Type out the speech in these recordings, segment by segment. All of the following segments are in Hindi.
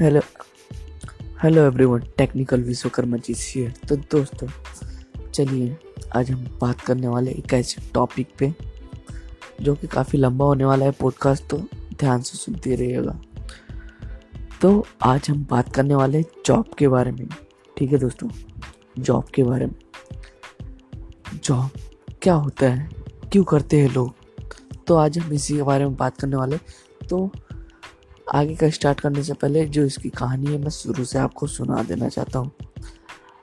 Hello hello everyone technical Vishwakarma ji से तो दोस्तों, चलिए, आज हम बात करने वाले एक ऐसे टॉपिक पे, जो कि काफ़ी लंबा होने वाला है पॉडकास्ट तो ध्यान से सुनते रहिएगा। तो आज हम बात करने वाले जॉब के बारे में। ठीक है दोस्तों? जॉब के बारे में। जॉब क्या होता है? क्यों करते हैं लोग? तो आज हम इसी के बारे में बात करने वाले तो आगे का स्टार्ट करने से पहले जो इसकी कहानी है मैं शुरू से आपको सुना देना चाहता हूँ।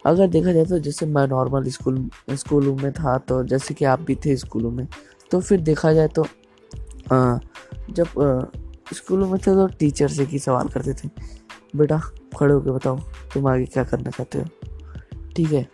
अगर देखा जाए तो जैसे मैं नॉर्मल स्कूल स्कूलों में था तो जैसे कि आप भी थे स्कूलों में तो फिर देखा जाए तो आ, जब स्कूलों में थे तो टीचर से ही सवाल करते थे बेटा खड़े होकर बताओ तुम आगे क्या करना चाहते हो? ठीक है।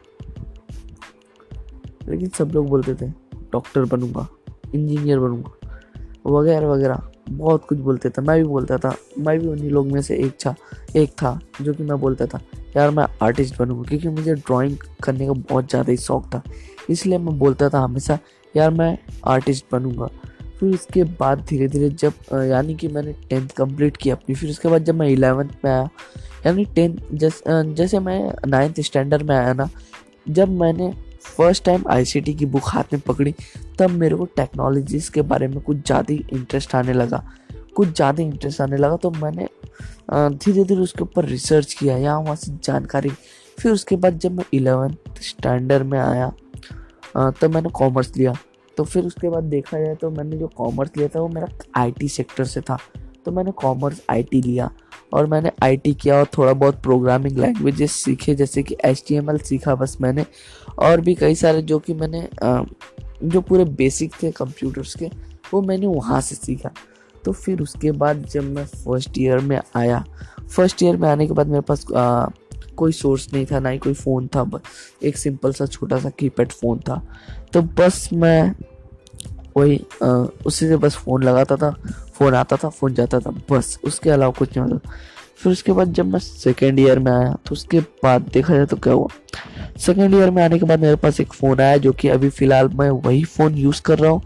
लेकिन सब लोग बोलते थे डॉक्टर बनूँगा इंजीनियर बनूँगा वगैरह वगैरह। बहुत कुछ बोलते थे। मैं भी बोलता था। मैं भी उन्हीं लोग में से एक था एक था जो कि मैं बोलता था, यार मैं आर्टिस्ट बनूँगा। क्योंकि मुझे ड्राइंग करने का बहुत ज़्यादा ही शौक था। इसलिए मैं बोलता था हमेशा, यार मैं आर्टिस्ट बनूँगा। फिर उसके बाद धीरे धीरे जब यानी कि मैंने टेंथ कंप्लीट की अपनी फिर उसके बाद जब मैं इलेवेंथ में आया, यानी टेंथ जैसे मैं नाइन्थ स्टैंडर्ड में आया ना, जब मैंने फ़र्स्ट टाइम आईसीटी की बुक हाथ में पकड़ी, तब मेरे को टेक्नोलॉजीज़ के बारे में कुछ ज़्यादा इंटरेस्ट आने लगा। कुछ ज़्यादा इंटरेस्ट आने लगा तो मैंने धीरे धीरे उसके ऊपर रिसर्च किया, यहाँ वहाँ से जानकारी। फिर उसके बाद जब मैं इलेवेंथ स्टैंडर्ड में आया तब मैंने कॉमर्स लिया। तो फिर उसके बाद देखा जाए तो मैंने जो कॉमर्स लिया था, वो मेरा आईटी सेक्टर से था। तो मैंने कॉमर्स आईटी लिया। और मैंने आईटी किया और थोड़ा बहुत प्रोग्रामिंग लैंग्वेजेस सीखे जैसे कि एच सीखा बस मैंने। और भी कई सारे जो कि मैंने जो पूरे बेसिक थे कंप्यूटर्स के वो मैंने वहाँ से सीखा। तो फिर उसके बाद जब मैं फ़र्स्ट ईयर में आया फ़र्स्ट ईयर में आने के बाद मेरे पास आ, कोई सोर्स नहीं था ना ही कोई फ़ोन था बस एक सिंपल सा छोटा सा कीपैड फ़ोन था। तो बस मैं वही उसी से बस फ़ोन लगाता था, फ़ोन आता था, फ़ोन जाता था, बस, उसके अलावा कुछ नहीं होता फिर उसके बाद जब मैं सेकेंड ईयर में आया तो उसके बाद देखा जाए तो क्या हुआ? सेकेंड ईयर में आने के बाद मेरे पास एक फ़ोन आया, जो कि अभी फ़िलहाल मैं वही फ़ोन यूज़ कर रहा हूँ।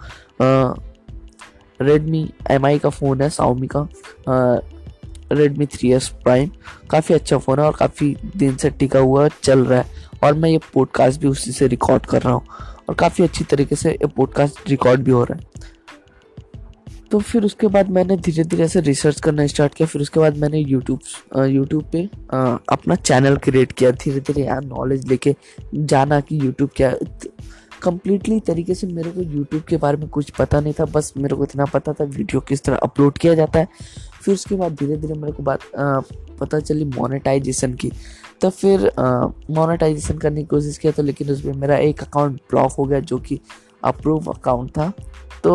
रेडमी एम का फ़ोन है साउमी का। रेडमी थ्री एस प्राइम काफ़ी अच्छा फ़ोन है और काफ़ी दिन से टिका हुआ चल रहा है। और मैं ये पॉडकास्ट भी उसी से रिकॉर्ड कर रहा हूँ। और काफ़ी अच्छी तरीके से पॉडकास्ट रिकॉर्ड भी हो रहा है। तो फिर उसके बाद मैंने धीरे धीरे ऐसे रिसर्च करना स्टार्ट किया फिर उसके बाद मैंने यूट्यूब यूट्यूब पे आ, अपना चैनल क्रिएट किया धीरे धीरे यार नॉलेज लेके जाना कि यूट्यूब क्या कम्प्लीटली तरीके से मेरे को यूट्यूब के बारे में कुछ पता नहीं था बस मेरे को इतना पता था वीडियो किस तरह अपलोड किया जाता है। फिर उसके बाद धीरे धीरे मेरे को बात आ, पता चली मोनेटाइजेशन की। तो फिर मोनेटाइजेशन करने की कोशिश किया तो लेकिन उसमें मेरा एक अकाउंट ब्लॉक हो गया जो कि अप्रूव अकाउंट था तो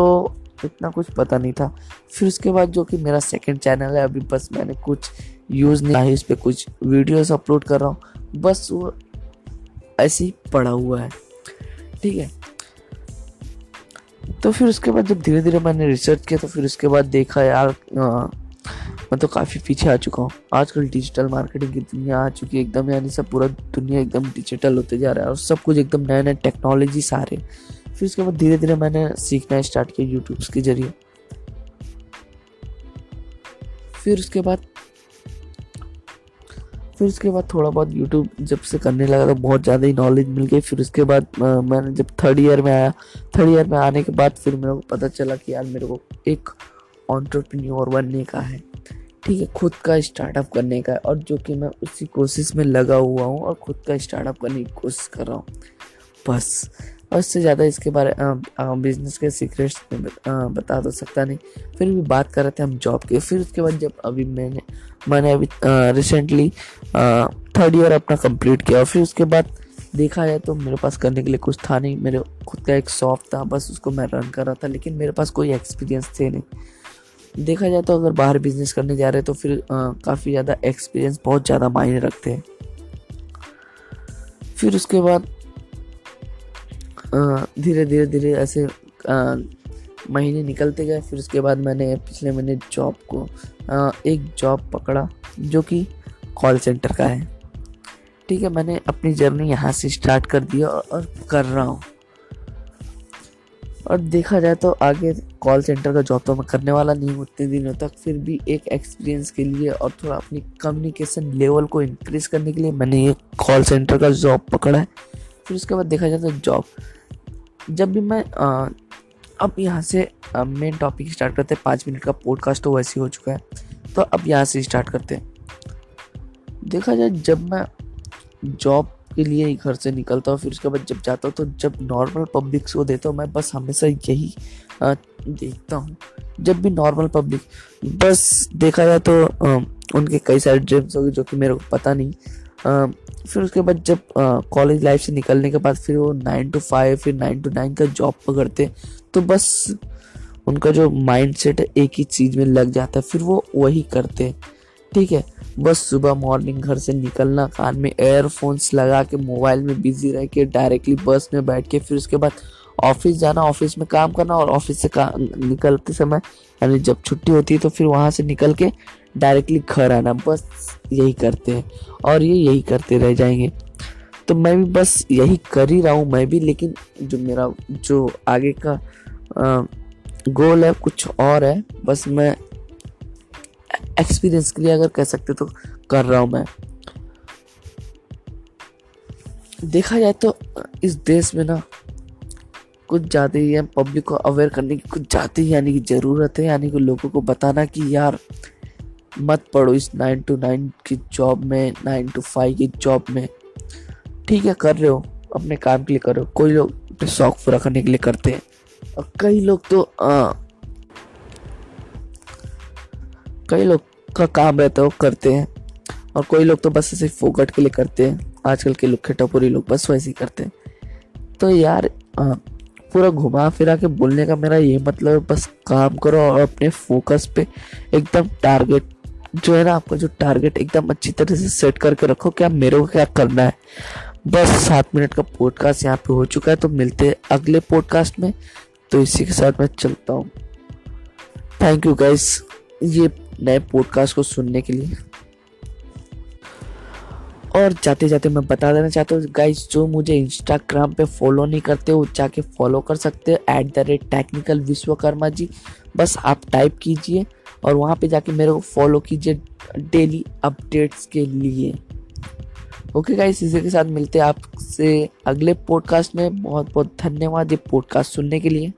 इतना कुछ पता नहीं था। फिर उसके बाद जो कि मेरा सेकंड चैनल है अभी बस मैंने कुछ यूज़ नहीं है इस पर कुछ वीडियोस अपलोड कर रहा हूँ। बस वो ऐसे ही पड़ा हुआ है। ठीक है। तो फिर उसके बाद जब धीरे धीरे मैंने रिसर्च किया तो फिर उसके बाद देखा यार आ, मैं तो काफ़ी पीछे आ चुका हूँ। आजकल डिजिटल मार्केटिंग की दुनिया आ चुकी है एकदम, यानी सब पूरा दुनिया एकदम डिजिटल होते जा रहा है और सब कुछ एकदम नए नए टेक्नोलॉजी सारे फिर उसके बाद धीरे धीरे मैंने सीखना स्टार्ट किया यूट्यूब के ज़रिए। फिर उसके बाद, फिर उसके बाद थोड़ा बहुत यूट्यूब जब से करने लगा तो बहुत ज़्यादा ही नॉलेज मिल गई। फिर उसके बाद मैंने जब थर्ड ईयर में आया थर्ड ईयर में आने के बाद फिर मेरे को पता चला कि यार मेरे को एक ऑन्टरप्रीन्योर बनने का है। ठीक है, खुद का स्टार्टअप करने का है और जो कि मैं उसी कोशिश में लगा हुआ हूँ और खुद का स्टार्टअप करने की कोशिश कर रहा हूँ। बस और इससे ज़्यादा इसके बारे बिज़नेस के सीक्रेट्स में बता तो सकता नहीं। फिर भी बात कर रहे थे हम जॉब के। फिर उसके बाद जब अभी मैंने मैंने अभी रिसेंटली थर्ड ईयर अपना कंप्लीट किया। और फिर उसके बाद देखा जाए तो मेरे पास करने के लिए कुछ था नहीं। मेरे खुद का एक शॉप था, बस उसको मैं रन कर रहा था, लेकिन मेरे पास कोई एक्सपीरियंस थे नहीं। देखा जाए तो अगर बाहर बिज़नेस करने जा रहे हैं तो फिर काफ़ी ज़्यादा एक्सपीरियंस बहुत ज़्यादा मायने रखते हैं। फिर उसके बाद धीरे धीरे धीरे ऐसे महीने निकलते गए। फिर उसके बाद मैंने पिछले महीने जॉब को आ, एक जॉब पकड़ा जो कि कॉल सेंटर का है। ठीक है मैंने अपनी जर्नी यहाँ से स्टार्ट कर दिया और कर रहा हूँ। और देखा जाए तो आगे कॉल सेंटर का जॉब तो मैं करने वाला नहीं हूँ उतने दिनों तक। फिर भी एक एक्सपीरियंस के लिए और थोड़ा अपनी कम्युनिकेशन लेवल को इंक्रीज करने के लिए मैंने ये कॉल सेंटर का जॉब पकड़ा है। फिर उसके बाद देखा जाए तो जॉब जब भी मैं आ, अब यहाँ से मेन टॉपिक स्टार्ट करते हैं। पाँच मिनट का पॉडकास्ट तो वैसे ही हो चुका है। तो अब यहाँ से स्टार्ट करते हैं। देखा जाए जब मैं जॉब के लिए ही घर से निकलता हूँ फिर उसके बाद जब जाता हूँ तो जब नॉर्मल पब्लिक को देता हूँ मैं बस हमेशा यही देखता हूँ। जब भी नॉर्मल पब्लिक बस देखा जाए तो उनके कई सारे ड्रीम्स होंगे जो कि मेरे को पता नहीं। आ, फिर उसके बाद जब कॉलेज लाइफ से निकलने के बाद फिर वो नाइन टू फाइव फिर नाइन टू नाइन का जॉब पकड़ते तो बस उनका जो माइंड सेट है एक ही चीज़ में लग जाता है फिर वो वही करते ठीक है? बस सुबह मॉर्निंग घर से निकलना कान में एयरफोन्स लगा के मोबाइल में बिज़ी रह के डायरेक्टली बस में बैठ के फिर उसके बाद ऑफ़िस जाना ऑफ़िस में काम करना और ऑफ़िस से काम निकलते समय यानी जब छुट्टी होती है तो फिर वहाँ से निकल के डायरेक्टली घर आना बस यही करते हैं और ये यही करते रह जाएँगे। तो मैं भी बस यही कर ही रहा हूँ मैं भी लेकिन जो मेरा जो आगे का आ, गोल है कुछ और है बस मैं एक्सपीरियंस के लिए अगर कह सकते तो कर रहा हूँ मैं। देखा जाए तो इस देश में ना कुछ ज़्यादा ही पब्लिक को अवेयर करने की कुछ ज़्यादा ही यानी कि ज़रूरत है यानी कि लोगों को बताना कि यार मत पढ़ो इस नाइन टू नाइन की जॉब में नाइन टू फाइव की जॉब में। ठीक है कर रहे हो अपने काम के लिए करो कोई लोग अपने शौक पूरा करने के लिए करते हैं। और कई लोग तो आ, कई लोग का काम रहता है वो करते हैं। और कोई लोग तो बस ऐसे फोकट के लिए करते हैं। आजकल के लुखे टपोरी लोग बस वैसे ही करते हैं। तो यार आ, पूरा घुमा फिरा के बोलने का मेरा ये मतलब है बस काम करो और अपने फोकस पे एकदम टारगेट जो है ना आपका जो टारगेट एकदम अच्छी तरह से सेट करके रखो क्या मेरे को क्या करना है। बस सात मिनट का पॉडकास्ट यहाँ पे हो चुका है तो मिलते हैं अगले पॉडकास्ट में। तो इसी के साथ मैं चलता हूँ। थैंक यू गाइस ये नए पॉडकास्ट को सुनने के लिए। और जाते जाते मैं बता देना चाहता हूँ गाइस जो मुझे इंस्टाग्राम पे फॉलो नहीं करते, वो जाके फॉलो कर सकते हैं at the rate technical Vishwakarma ji. बस आप टाइप कीजिए और वहाँ पे जाके मेरे को फॉलो कीजिए डेली अपडेट्स के लिए। ओके गाइस इसी के साथ मिलते हैं आपसे अगले पॉडकास्ट में। बहुत बहुत धन्यवाद ये पॉडकास्ट सुनने के लिए।